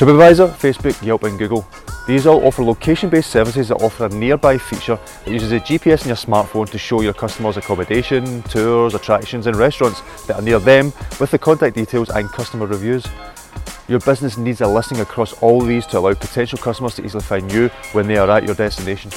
TripAdvisor, Facebook, Yelp and Google. These all offer location-based services that offer a nearby feature that uses a GPS in your smartphone to show your customers accommodation, tours, attractions and restaurants that are near them with the contact details and customer reviews. Your business needs a listing across all these to allow potential customers to easily find you when they are at your destination.